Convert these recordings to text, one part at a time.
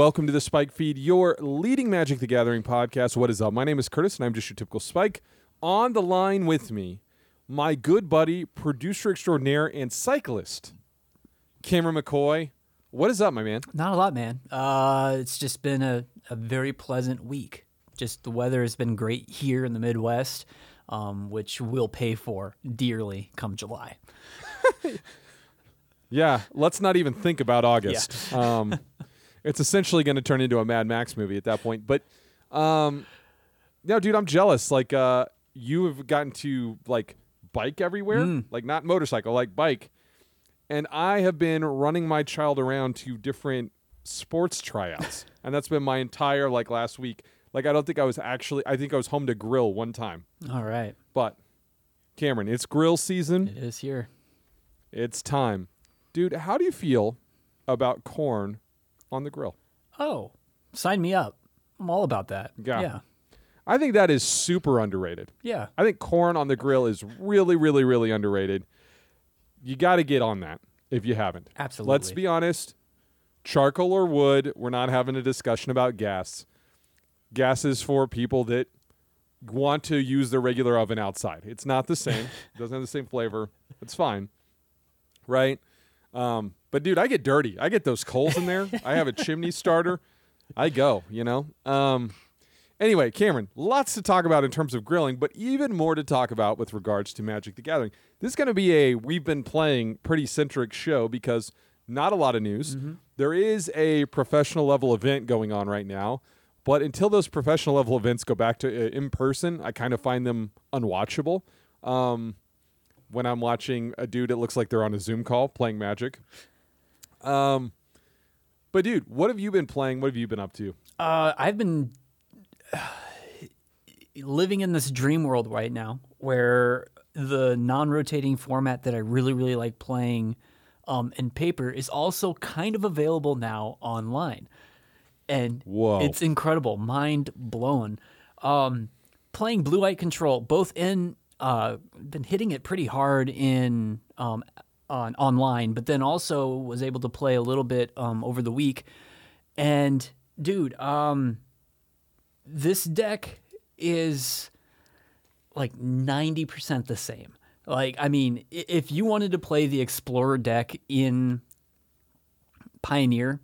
Welcome to the Spike Feed, your leading Magic the Gathering podcast. What is up? My name is Curtis, and I'm just your typical Spike. On the line with me, my good buddy, producer extraordinaire, and cyclist, Cameron McCoy. What is up, my man? Not a lot, man. Uh, it's just been a, a very pleasant week. Just the weather has been great here in the Midwest, um, which we'll pay for dearly come July. Yeah, let's not even think about August. um, it's essentially going to turn into a Mad Max movie at that point. But um, no, dude, I'm jealous. Like, uh, you have gotten to like bike everywhere, Mm. like not motorcycle, like bike. And I have been running my child around to different sports tryouts, and that's been my entire like last week. Like, I don't think I was actually. I think I was home to grill one time, All right, but Cameron, it's grill season. it is here. It's time. Dude, how do you feel about corn on the grill? Oh, sign me up. I'm all about that. Yeah. yeah, I think that is super underrated. yeah. I think corn on the grill is really, really, really underrated. You got to get on that if you haven't. Absolutely. Let's be honest charcoal or wood, we're not having a discussion about gas. Gas is for people that want to use their regular oven outside. It's not the same, it doesn't have the same flavor. It's fine. Right? Um, but dude, I get dirty. I get those coals in there. I have a chimney starter. I go, you know. Um, anyway, Cameron, lots to talk about in terms of grilling, but even more to talk about with regards to Magic the Gathering. This is going to be a we've been playing pretty centric show because not a lot of news. There is a professional level event going on right now, but until those professional level events go back to uh, in person, I kind of find them unwatchable. Um, when I'm watching a dude, it looks like they're on a Zoom call playing Magic. Um, but dude, what have you been playing? What have you been up to? Uh, I've been living in this dream world right now where the non-rotating format that I really really like playing um, in paper is also kind of available now online, and Whoa. it's incredible, mind blown. Um, playing blue light control, both in uh, been hitting it pretty hard in um, on online, but then also was able to play a little bit um, over the week. And dude, um, this deck is like 90% the same. Like, I mean, if you wanted to play the Explorer deck in Pioneer,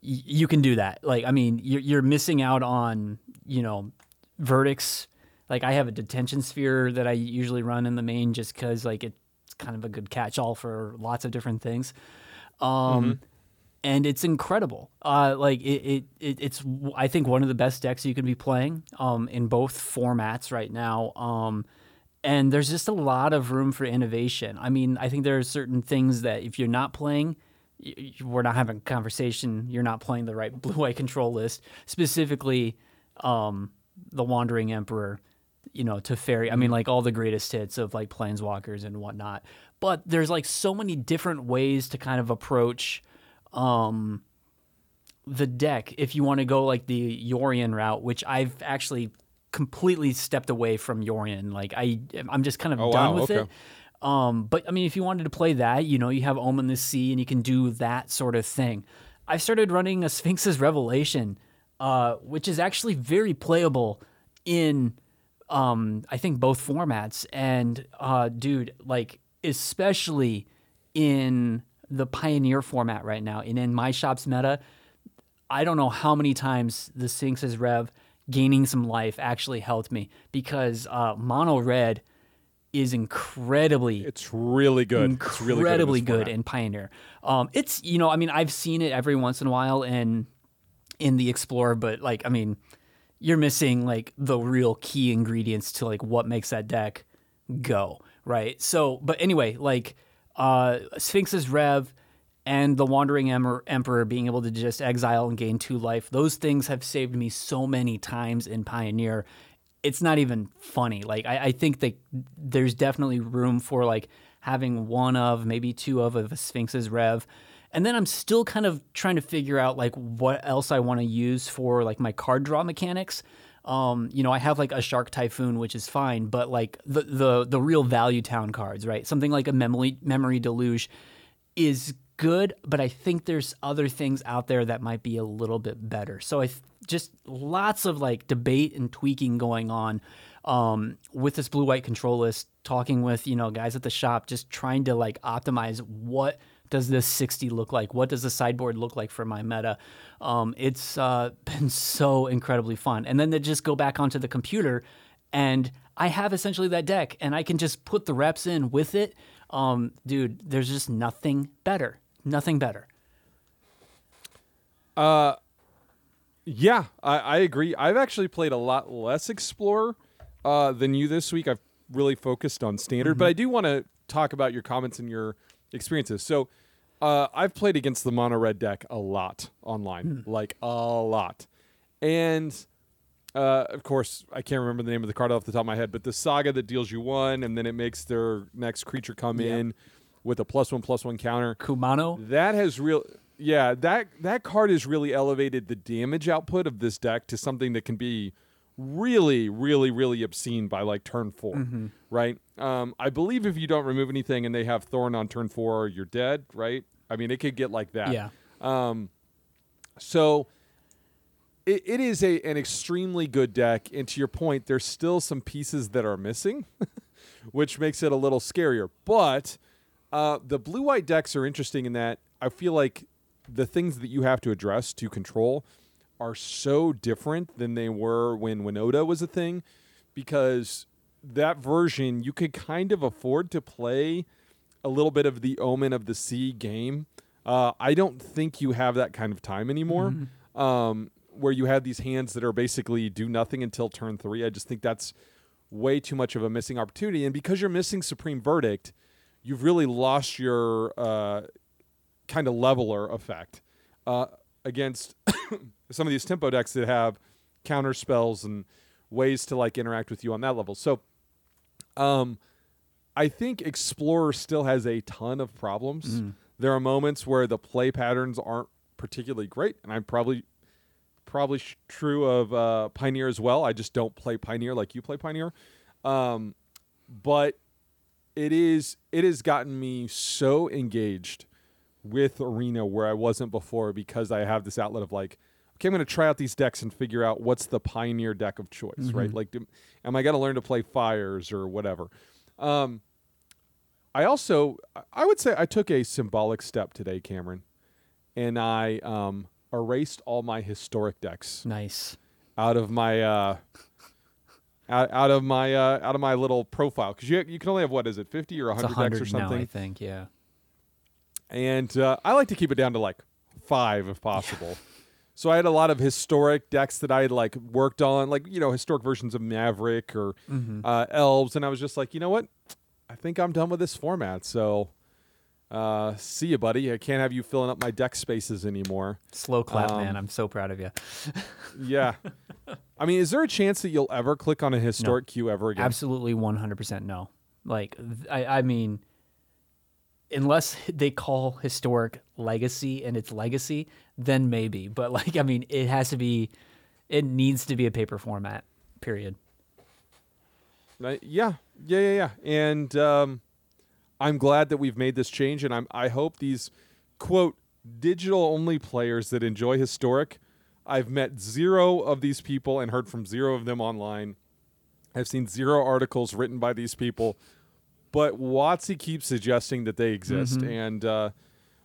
you can do that. Like, I mean, you're missing out on, you know, verdicts. Like, I have a detention sphere that I usually run in the main just because, like, it's kind of a good catch all for lots of different things. Um, and it's incredible. Uh, like it, it, it, it's I think one of the best decks you can be playing um, in both formats right now. Um, and there's just a lot of room for innovation. I mean, I think there are certain things that if you're not playing, y- y- we're not having a conversation. You're not playing the right blue white control list, specifically um, the Wandering Emperor. You know, Teferi. I mean, like all the greatest hits of like planeswalkers and whatnot. But there's like so many different ways to kind of approach um the deck if you want to go like the Yorion route, which I've actually completely stepped away from Yorion. Like I I'm just kind of Oh, done wow, with okay. it. Um but I mean if you wanted to play that, you know, you have Omen the Sea and you can do that sort of thing. I started running a Sphinx's Revelation, uh, which is actually very playable in um I think both formats and uh dude like especially in the pioneer format right now and in my shop's meta I don't know how many times the Sphinx's Rev gaining some life actually helped me because uh, mono red is incredibly It's really good. It's really good. in incredibly good in Pioneer. Um, it's you know, I mean, I've seen it every once in a while in in the Explorer, but like, I mean, you're missing like the real key ingredients to like what makes that deck go right. So, but anyway, like uh, Sphinx's Rev and the Wandering Emperor, being able to just exile and gain two life, those things have saved me so many times in Pioneer. It's not even funny. Like I, I think that there's definitely room for like having one of, maybe two of, of a Sphinx's Rev. And then I'm still kind of trying to figure out like what else I want to use for like my card draw mechanics. Um, you know, I have like a Shark Typhoon, which is fine, but like the the the real value town cards, right? Something like a memory memory deluge is good, but I think there's other things out there that might be a little bit better. So I th- just lots of like debate and tweaking going on um, with this blue white control list. Talking with you know guys at the shop, just trying to like optimize what does this 60 look like? What does the sideboard look like for my meta? Um, it's uh, been so incredibly fun. And then to just go back onto the computer and I have essentially that deck and I can just put the reps in with it. Um, dude, there's just nothing better. Nothing better. Uh, Yeah, I, I agree. I've actually played a lot less Explorer uh, than you this week. I've really focused on Standard, but I do want to talk about your comments and your experiences. So, uh, I've played against the mono red deck a lot online, like a lot, and uh, of course, I can't remember the name of the card off the top of my head, but the saga that deals you one, and then it makes their next creature come Yep. in with a plus one plus one counter. Kumano. That has real yeah, that that card has really elevated the damage output of this deck to something that can be really, really, really obscene by like turn 4 right? Um, I believe if you don't remove anything and they have Thorn on turn four, you're dead, right? I mean, it could get like that. Yeah. So it, it is a an extremely good deck, and to your point, there's still some pieces that are missing, which makes it a little scarier. But uh, the blue white decks are interesting in that I feel like the things that you have to address to control are so different than they were when Winota was a thing, because that version you could kind of afford to play a little bit of the Omen of the Sea game. Uh, I don't think you have that kind of time anymore, um, where you have these hands that are basically do nothing until turn three. I just think that's way too much of a missing opportunity. And because you're missing Supreme Verdict, you've really lost your uh, kind of leveler effect uh, against some of these tempo decks that have counter spells and ways to like interact with you on that level. So, um, I think Explorer still has a ton of problems. There are moments where the play patterns aren't particularly great, and I'm probably probably sh- true of uh, Pioneer as well. I just don't play Pioneer like you play Pioneer, um, but it is it has gotten me so engaged with Arena where I wasn't before because I have this outlet of like, okay, I'm going to try out these decks and figure out what's the Pioneer deck of choice, right? Like, do, am I going to learn to play fires or whatever? Um, I also, I would say I took a symbolic step today, Cameron, and I um, erased all my historic decks Nice. out of my uh, out, out of my uh, out of my little profile because you you can only have what is it fifty or hundred decks or now, I something, think. Yeah. And uh, I like to keep it down to like five if possible. So I had a lot of historic decks that I had like worked on, like you know historic versions of Maverick or Mm-hmm. uh, Elves, and I was just like, you know what, I think I'm done with this format. So uh, see you, buddy. I can't have you filling up my deck spaces anymore. Slow clap, man. Um, I'm so proud of you. Yeah, I mean, is there a chance that you'll ever click on a historic queue ever again? Absolutely 100% no. Like, th- I, I mean, unless they call historic legacy and its legacy, then maybe. But, like, I mean, it has to be, it needs to be a paper format, period. Yeah, yeah, yeah, yeah. And um, I'm glad that we've made this change, and I'm I hope these quote digital only players that enjoy historic. I've met zero of these people and heard from zero of them online. I've seen zero articles written by these people, but Watsy keeps suggesting that they exist, and uh,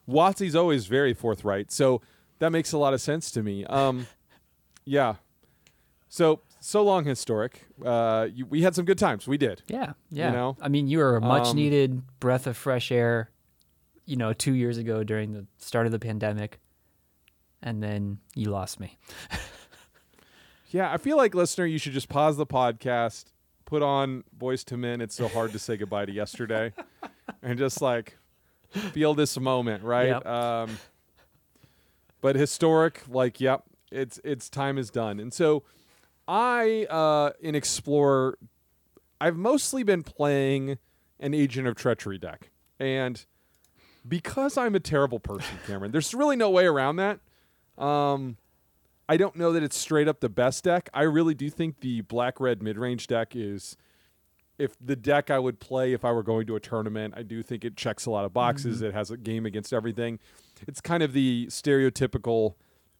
Watsy's always very forthright. So that makes a lot of sense to me. Um, yeah. So so long, historic. Uh, you, we had some good times. We did. Yeah. Yeah. You know? I mean, you were a much Um, needed breath of fresh air, you know, two years ago during the start of the pandemic. And then you lost me. Yeah, I feel like listener, you should just pause the podcast, put on Boyz II Men. It's so hard to say goodbye to yesterday, and just like feel this moment, right? Yep. Um, but historic, like, yep, it's it's time is done, and so I uh, in Explorer, I've mostly been playing an Agent of Treachery deck, and because I'm a terrible person, Cameron, there's really no way around that. Um, I don't know that it's straight up the best deck. I really do think the black red mid range deck is if the deck I would play if I were going to a tournament. I do think it checks a lot of boxes. Mm-hmm. It has a game against everything. It's kind of the stereotypical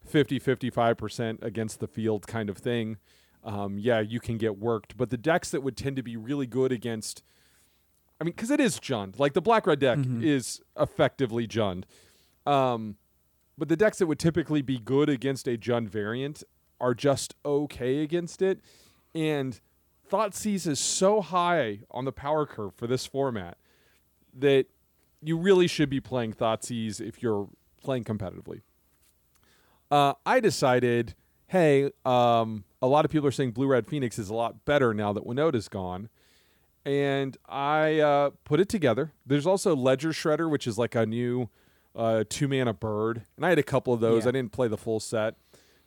50 55% against the field kind of thing. Um, yeah, you can get worked, but the decks that would tend to be really good against I mean, because it is Jund. Like the black red deck Mm-hmm. is effectively Jund. Um, but the decks that would typically be good against a Jund variant are just okay against it. And Thoughtseize is so high on the power curve for this format that you really should be playing Thoughtseize if you're playing competitively. Uh, I decided, hey, um, a lot of people are saying Blue Red Phoenix is a lot better now that Winota's gone. And I uh, put it together. There's also Ledger Shredder, which is like a new uh, two mana bird. And I had a couple of those. Yeah. I didn't play the full set.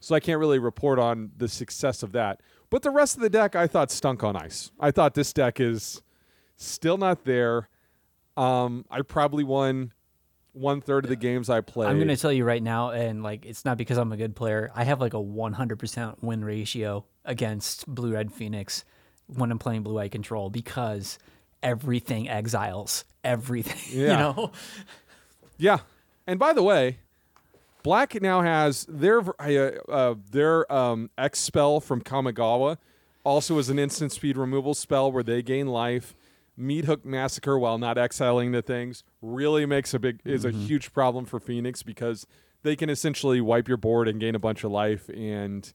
So I can't really report on the success of that. But the rest of the deck I thought stunk on ice. I thought this deck is still not there. Um, I probably won one third of the games I played. I'm gonna tell you right now, and like it's not because I'm a good player. I have like a 100% win ratio against Blue Red Phoenix when I'm playing Blue Eye Control because everything exiles everything. Yeah. You know, Yeah, and by the way, Black now has their uh, uh, their um, X spell from Kamigawa, also is an instant speed removal spell where they gain life. Meat Hook Massacre while not exiling the things really makes a big is a huge problem for Phoenix because they can essentially wipe your board and gain a bunch of life and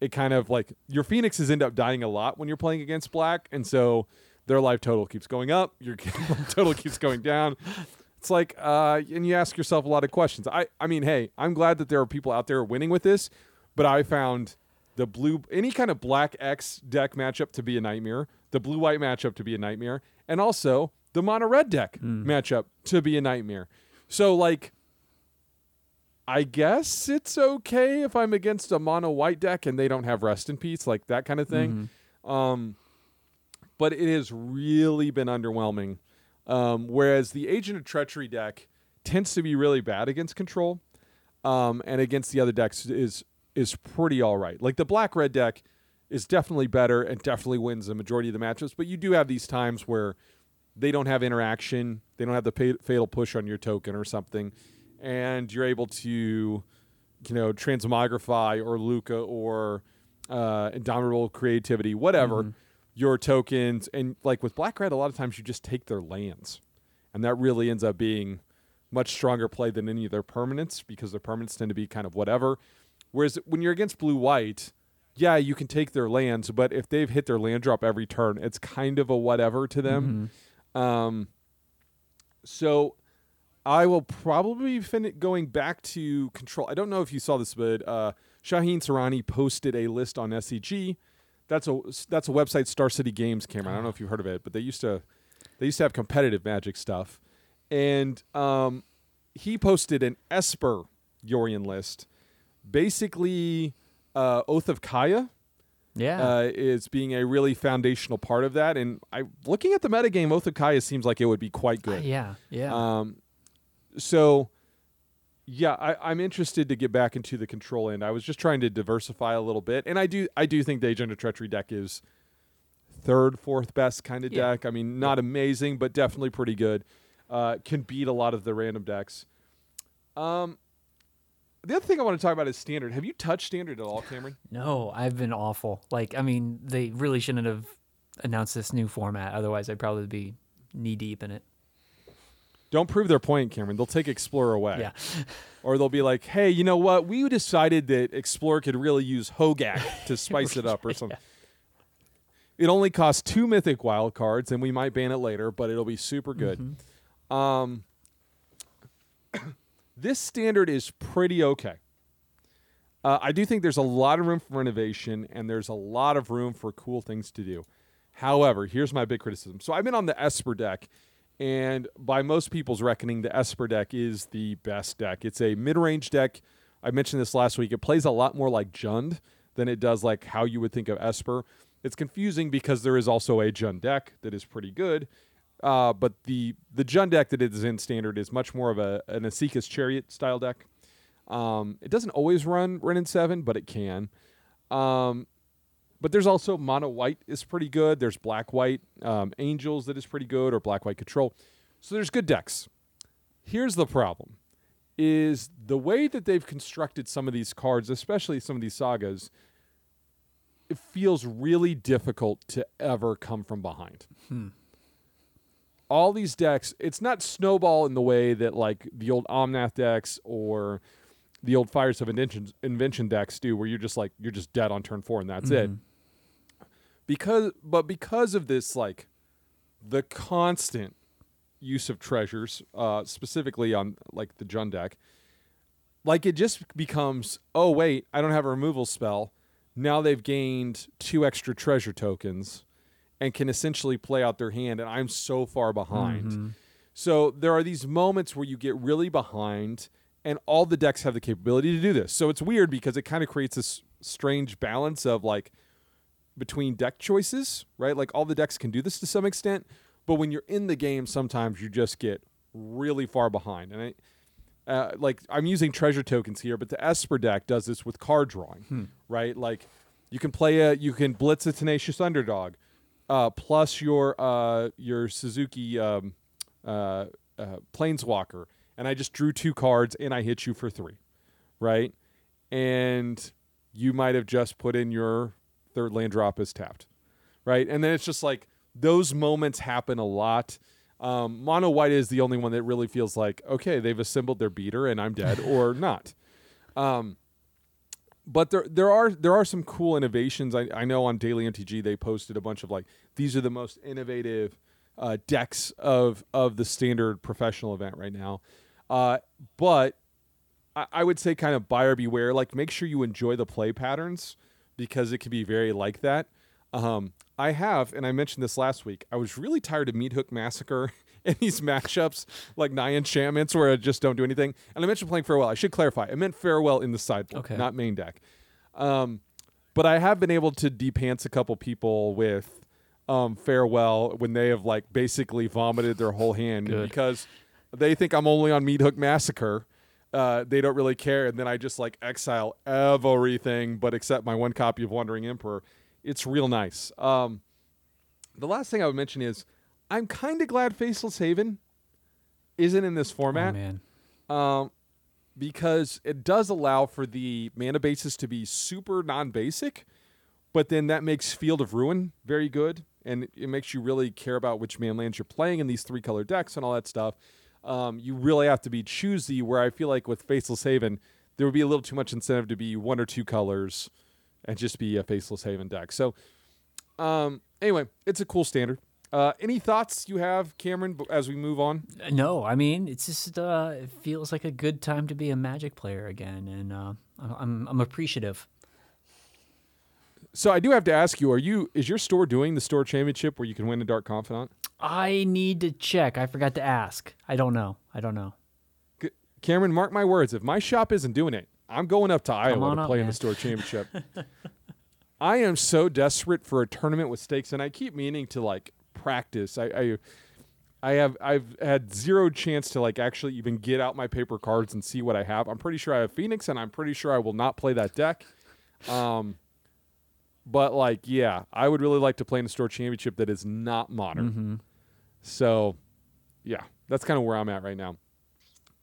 it kind of like your phoenixes end up dying a lot when you're playing against black. And so their life total keeps going up. Your total keeps going down it's like uh and you ask yourself a lot of questions i i mean hey i'm glad that there are people out there winning with this but i found the blue any kind of black x deck matchup to be a nightmare the blue white matchup to be a nightmare and also the mono red deck matchup to be a nightmare so like I guess it's okay if I'm against a mono white deck and they don't have rest in peace, like that kind of thing. Um, but it has really been underwhelming. Um, whereas the Agent of Treachery deck tends to be really bad against control, um, and against the other decks is is pretty all right. Like the black red deck is definitely better and definitely wins the majority of the matchups. But you do have these times where they don't have interaction, they don't have the fatal push on your token or something, and you're able to, you know, transmogrify or Lukka or uh, indomitable creativity, whatever your tokens. And like with black red, a lot of times you just take their lands, and that really ends up being much stronger play than any of their permanents because their permanents tend to be kind of whatever. Whereas when you're against blue white, yeah, you can take their lands, but if they've hit their land drop every turn, it's kind of a whatever to them. Um, so I will probably fin- going back to control. I don't know if you saw this, but uh, Shaheen Soorani posted a list on SCG. That's a that's a website, Star City Games, Cameron. I don't know if you've heard of it, but they used to they used to have competitive Magic stuff, and um, he posted an Esper Yorion list, basically uh, Oath of Kaya yeah. uh, is being a really foundational part of that. And I looking at the metagame, Oath of Kaya seems like it would be quite good. yeah, yeah. Um, so yeah, I, I'm interested to get back into the control end. I was just trying to diversify a little bit, and I do I do think the Agent of Treachery deck is third, fourth best kind of Yeah. deck. I mean, not amazing, but definitely pretty good. Uh, can beat a lot of the random decks. Um, the other thing I want to talk about is standard. Have you touched standard at all, Cameron? no, I've been awful. Like, I mean, they really shouldn't have announced this new format. Otherwise, I'd probably be knee deep in it. Don't prove their point, Cameron. They'll take Explorer away. Yeah. Or they'll be like, hey, you know what? We decided that Explorer could really use Hogak to spice it up or something. It only costs two mythic wild cards, and we might ban it later, but it'll be super good. Um, this standard is pretty okay. Uh, I do think there's a lot of room for innovation, and there's a lot of room for cool things to do. However, here's my big criticism. So I've been on the Esper deck, and by most people's reckoning, the Esper deck is the best deck. It's a mid-range deck. I mentioned this last week. It plays a lot more like Jund than it does like how you would think of Esper. It's confusing because there is also a Jund deck that is pretty good, uh, but the the Jund deck that is in standard is much more of a an Esika's Chariot style deck. Um, it doesn't always run Wrenn and Seven, but it can. Um, but there's also mono white is pretty good. There's black white um, angels that is pretty good, or black white control. So there's good decks. Here's the problem: is the way that they've constructed some of these cards, especially some of these sagas. It feels really difficult to ever come from behind. All these decks, it's not snowball in the way that like the old Omnath decks or the old Fires of Invention, Invention decks do, where you're just like you're just dead on turn four and that's it. Because, but because of this, like the constant use of treasures, uh, specifically on like the Jund deck, like it just becomes, oh wait, I don't have a removal spell. Now they've gained two extra treasure tokens and can essentially play out their hand, and I'm so far behind. So there are these moments where you get really behind, and all the decks have the capability to do this. So it's weird because it kind of creates this strange balance of like between deck choices, right? Like all the decks can do this to some extent, but when you're in the game, sometimes you just get really far behind. And I, uh, like I'm using treasure tokens here, but the Esper deck does this with card drawing, right? Like you can play a, you can blitz a tenacious underdog, uh, plus your uh, your Shizuki um, uh, uh, Planeswalker, and I just drew two cards and I hit you for three, right? And you might have just put in your third land drop is tapped, right? And then it's just like those moments happen a lot. Um, Mono White is the only one that really feels like okay, they've assembled their beater and I'm dead or not. Um, but there there are there are some cool innovations. I, I know on Daily MTG they posted a bunch of like these are the most innovative uh, decks of of the standard professional event right now. Uh, but I, I would say kind of buyer beware. Like make sure you enjoy the play patterns because it can be very like that. Um, I have, and I mentioned this last week. I was really tired of Meat Hook Massacre and these matchups like nine enchantments where I just don't do anything. And I mentioned playing farewell. I should clarify. I meant farewell in the sideboard, Okay. not main deck. Um, but I have been able to depants a couple people with um, farewell when they have like basically vomited their whole hand because they think I'm only on Meat Hook Massacre. Uh, they don't really care, and then I just like exile everything, but except my one copy of Wandering Emperor. It's real nice. Um, the last thing I would mention is I'm kind of glad Faceless Haven isn't in this Oh, format man. um, because it does allow for the mana bases to be super non-basic, but then that makes Field of Ruin very good, and it- it makes you really care about which man lands you're playing in these three color decks and all that stuff. Um, you really have to be choosy. Where I feel like with Faceless Haven, there would be a little too much incentive to be one or two colors and just be a Faceless Haven deck. So, um, anyway, it's a cool standard. Uh, any thoughts you have, Cameron, as we move on? No, I mean it's just uh, it feels like a good time to be a Magic player again, and uh, I'm I'm appreciative. So I do have to ask you: Are you is your store doing the store championship where you can win a Dark Confidant? I need to check. I forgot to ask. I don't know. I don't know. C- Cameron, mark my words. If my shop isn't doing it, I'm going up to Iowa to up, play in the store championship. I am so desperate for a tournament with stakes, and I keep meaning to like practice. I, I, I have I've had zero chance to like actually even get out my paper cards and see what I have. I'm pretty sure I have Phoenix, and I'm pretty sure I will not play that deck. Um, but like, yeah, I would really like to play in a store championship that is not modern. Mm-hmm. So, yeah, that's kind of where I'm at right now.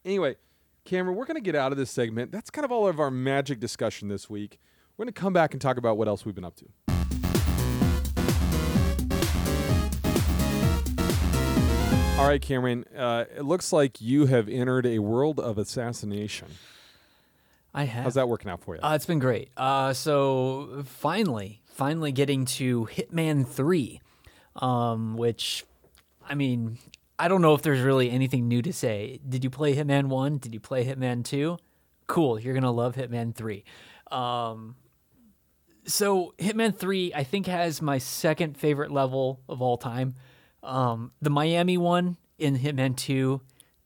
Anyway, Cameron, we're going to get out of this segment. That's kind of all of our magic discussion this week. We're going to come back and talk about what else we've been up to. All right, Cameron, uh, it looks like you have entered a world of assassination. I have. How's that working out for you? Uh, it's been great. Uh, so finally, finally getting to Hitman Three, um, which, I mean, I don't know if there's really anything new to say. Did you play Hitman One? Did you play Hitman Two? Cool, you're gonna love Hitman Three. Um, so Hitman Three, I think, has my second favorite level of all time. Um, the Miami one in Hitman Two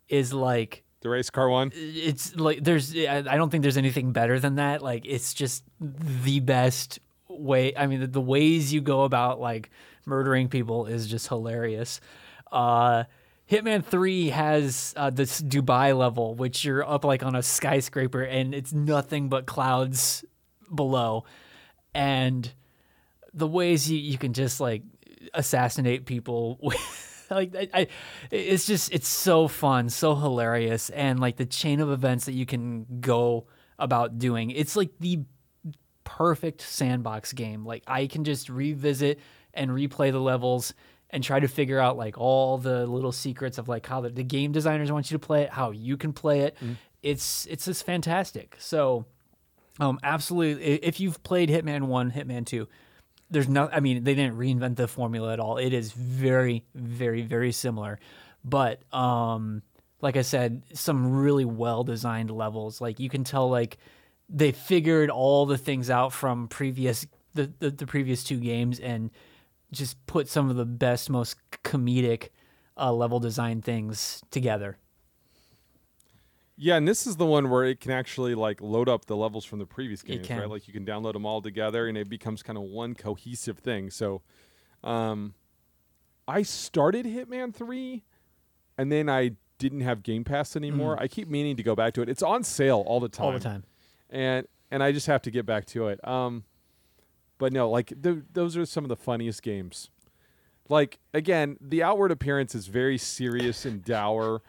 is like the race car one? it's like there's I don't think there's anything better than that. Like it's just the best way. I mean, the, the ways you go about like murdering people is just hilarious. Uh, Hitman Three has uh, this Dubai level, which you're up like on a skyscraper and it's nothing but clouds below, and the ways you, you can just like assassinate people like I, I, it's just it's so fun so hilarious and like the chain of events that you can go about doing. It's like the perfect sandbox game. Like i can just revisit and replay the levels and try to figure out like all the little secrets of like how the, the game designers want you to play it how you can play it. It's it's just fantastic. So um absolutely if you've played hitman 1 hitman 2 there's no i mean they didn't reinvent the formula at all. It is very very very similar. But um like i said some really well designed levels. Like you can tell like they figured all the things out from previous the, the, the previous two games and just put some of the best most comedic uh, level design things together Yeah, and this is the one where it can actually like load up the levels from the previous games, right? Like you can download them all together, and it becomes kind of one cohesive thing. So, um, I started Hitman Three, and then I didn't have Game Pass anymore. I keep meaning to go back to it. It's on sale all the time. Mm. all the time and and I just have to get back to it. Um, but no, like th- those are some of the funniest games. Like again, the outward appearance is very serious and dour,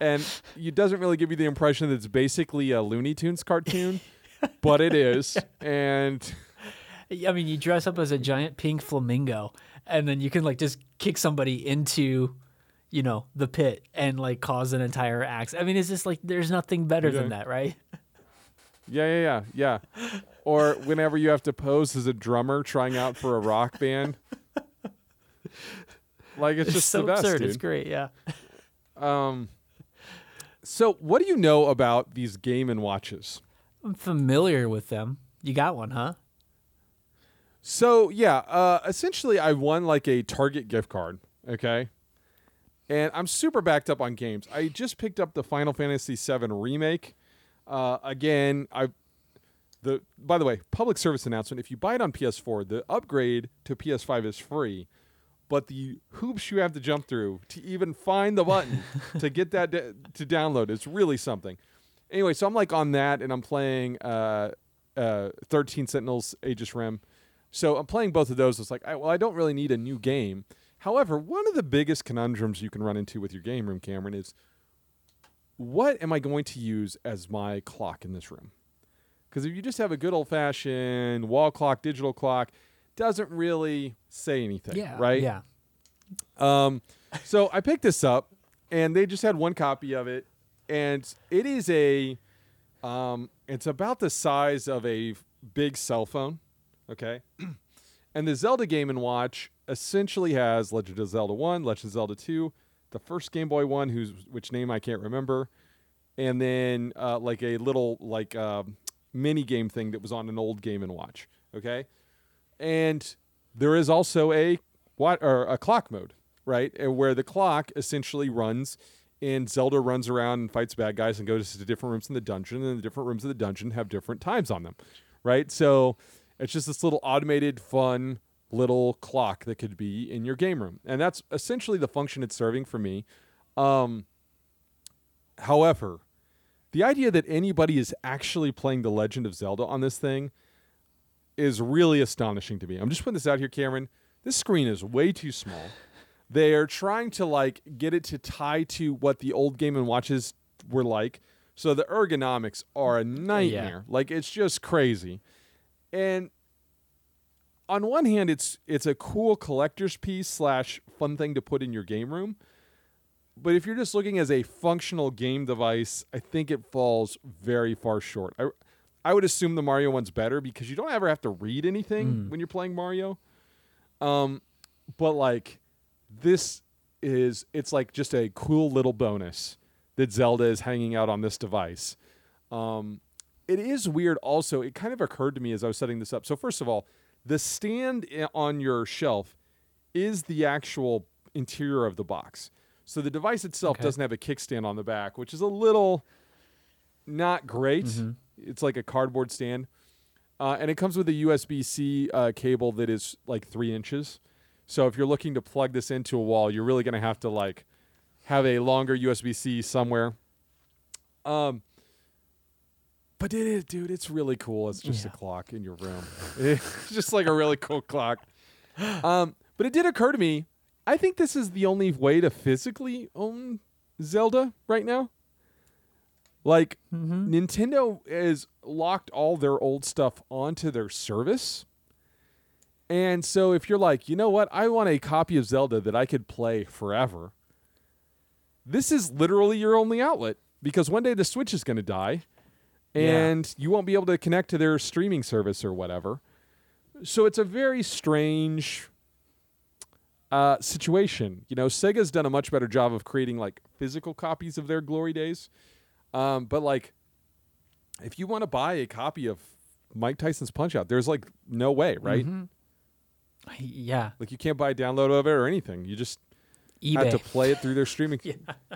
and it doesn't really give you the impression that it's basically a Looney Tunes cartoon, but it is. And I mean, you dress up as a giant pink flamingo, and then you can like just kick somebody into, you know, the pit and like cause an entire axe. I mean, it's just like there's nothing better Yeah. than that, right? yeah, yeah, yeah, yeah. Or whenever you have to pose as a drummer trying out for a rock band. Like it's, It's just so the best, absurd. dude. It's great. Yeah. Um, so what do you know about these Game and Watches? I'm familiar with them. You got one, huh? So yeah, uh, essentially, I won like a Target gift card. Okay, and I'm super backed up on games. I just picked up the Final Fantasy VII remake. Uh, again, I the by the way, public service announcement: if you buy it on PS4, the upgrade to PS5 is free. But the hoops you have to jump through to even find the button to get that da- to download is really something. Anyway, so I'm like on that, and I'm playing uh, uh, 13 Sentinels Aegis Rim. So I'm playing both of those. It's like, I, well, I don't really need a new game. However, one of the biggest conundrums you can run into with your game room, Cameron, is what am I going to use as my clock in this room? Because if you just have a good old fashioned wall clock, digital clock, doesn't really say anything, right? Yeah. Um, so I picked this up, and they just had one copy of it, and it is a, um, it's about the size of a big cell phone, okay, and the Zelda Game and Watch essentially has Legend of Zelda One, Legend of Zelda Two, the first Game Boy one, whose which name I can't remember, and then uh, like a little like um mini game thing that was on an old Game and Watch, okay, and there is also a what or a clock mode, right? Where the clock essentially runs and Zelda runs around and fights bad guys and goes to different rooms in the dungeon, and the different rooms of the dungeon have different times on them, right? So it's just this little automated, fun little clock that could be in your game room, and that's essentially the function it's serving for me. Um, however, the idea that anybody is actually playing The Legend of Zelda on this thing is really astonishing to me. I'm just putting this out here, Cameron. This screen is way too small. They're trying to like get it to tie to what the old Game and Watches were like. So the ergonomics are a nightmare. Like it's just crazy. And on one hand, it's it's a cool collector's piece slash fun thing to put in your game room. But if you're just looking as a functional game device, I think it falls very far short. I, I would assume the Mario one's better because you don't ever have to read anything when you're playing Mario. Um, but like this is it's like just a cool little bonus that Zelda is hanging out on this device. Um, it is weird also. It kind of occurred to me as I was setting this up. So first of all, the stand on your shelf is the actual interior of the box. So the device itself Okay. doesn't have a kickstand on the back, which is a little not great. It's like a cardboard stand. Uh, and it comes with a USB C uh, cable that is like three inches. So if you're looking to plug this into a wall, you're really going to have to like have a longer USB C somewhere. Um, but it is, dude. It's really cool. It's just Yeah. a clock in your room. It's just like a really cool clock. Um, but it did occur to me. I think this is the only way to physically own Zelda right now. Like Nintendo has locked all their old stuff onto their service. And so if you're like, you know what, I want a copy of Zelda that I could play forever. This is literally your only outlet because one day the Switch is going to die and you won't be able to connect to their streaming service or whatever. So it's a very strange uh, situation. You know, Sega's done a much better job of creating like physical copies of their glory days. Um, but like, if you want to buy a copy of Mike Tyson's Punch Out, there's like no way, right? Mhm. Yeah, Like you can't buy a download of it or anything. You just eBay. had to play it through their streaming. yeah.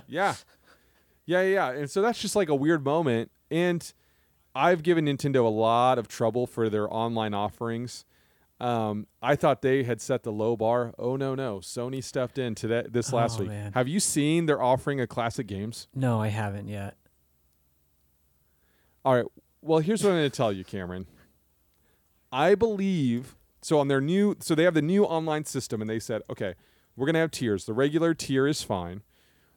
yeah. Yeah, yeah, And so that's just like a weird moment. And I've given Nintendo a lot of trouble for their online offerings. Um, I thought they had set the low bar. Oh no, no. Sony stepped in today this last Oh, week. man. Have you seen they're offering a classic games? no, I haven't yet. All right. Well, here's what I'm going to tell you, Cameron. I believe so on their new so they have the new online system and they said, "Okay, we're going to have tiers. The regular tier is fine.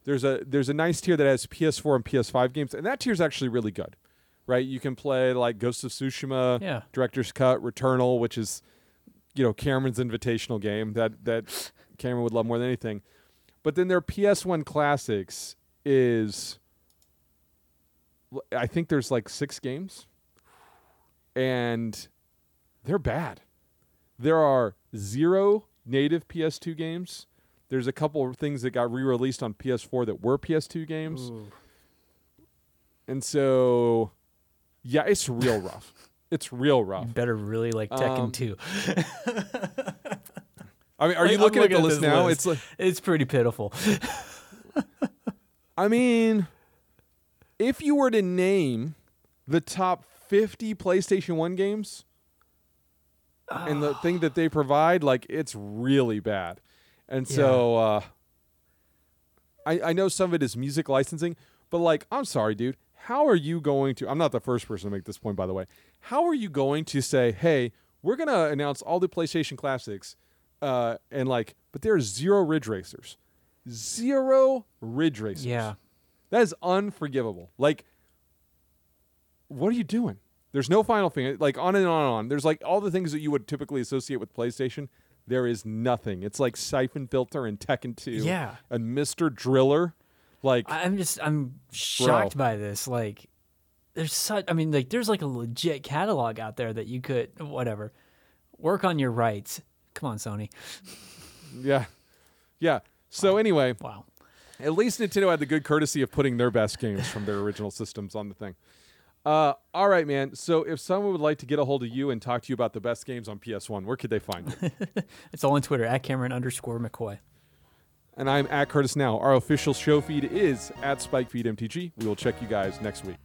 There's a there's a nice tier that has PS4 and PS5 games and that tier is actually really good. Right? You can play like Ghost of Tsushima, Yeah. Director's Cut, Returnal, which is you know, Cameron's invitational game that that Cameron would love more than anything. But then their PS1 classics is I think there's like six games, and they're bad. There are zero native PS2 games. There's a couple of things that got re-released on PS4 that were PS2 games, Ooh. and so yeah, it's real rough. It's real rough. You better really like Tekken Um, 2. I mean, are Like, you I'm looking at the at list now? list. It's like It's pretty pitiful. I mean, if you were to name the top 50 PlayStation 1 games and the thing that they provide, like, it's really bad. And so, uh, I, I know some of it is music licensing, but, like, I'm sorry, dude. How are you going to? I'm not the first person to make this point, by the way. How are you going to say, hey, we're going to announce all the PlayStation classics, uh, and, like, but there's zero Ridge Racers? Zero Ridge Racers. yeah. That is unforgivable. Like, what are you doing? There's no Final Fantasy. Like on and on and on. There's like all the things that you would typically associate with PlayStation. There is nothing. It's like Siphon Filter and Tekken 2. Yeah. And Mr. Driller. Like, I'm just I'm shocked by this. Like, there's such. I mean, like, there's like a legit catalog out there that you could whatever work on your rights. Come on, Sony. yeah. Yeah. So anyway, Wow. At least Nintendo had the good courtesy of putting their best games from their original systems on the thing. Uh, all right, man. So if someone would like to get a hold of you and talk to you about the best games on PS1, where could they find you? It's all on Twitter at Cameron underscore McCoy. and I'm at Curtis Now. Our official show feed is at SpikeFeedMTG. We will check you guys next week.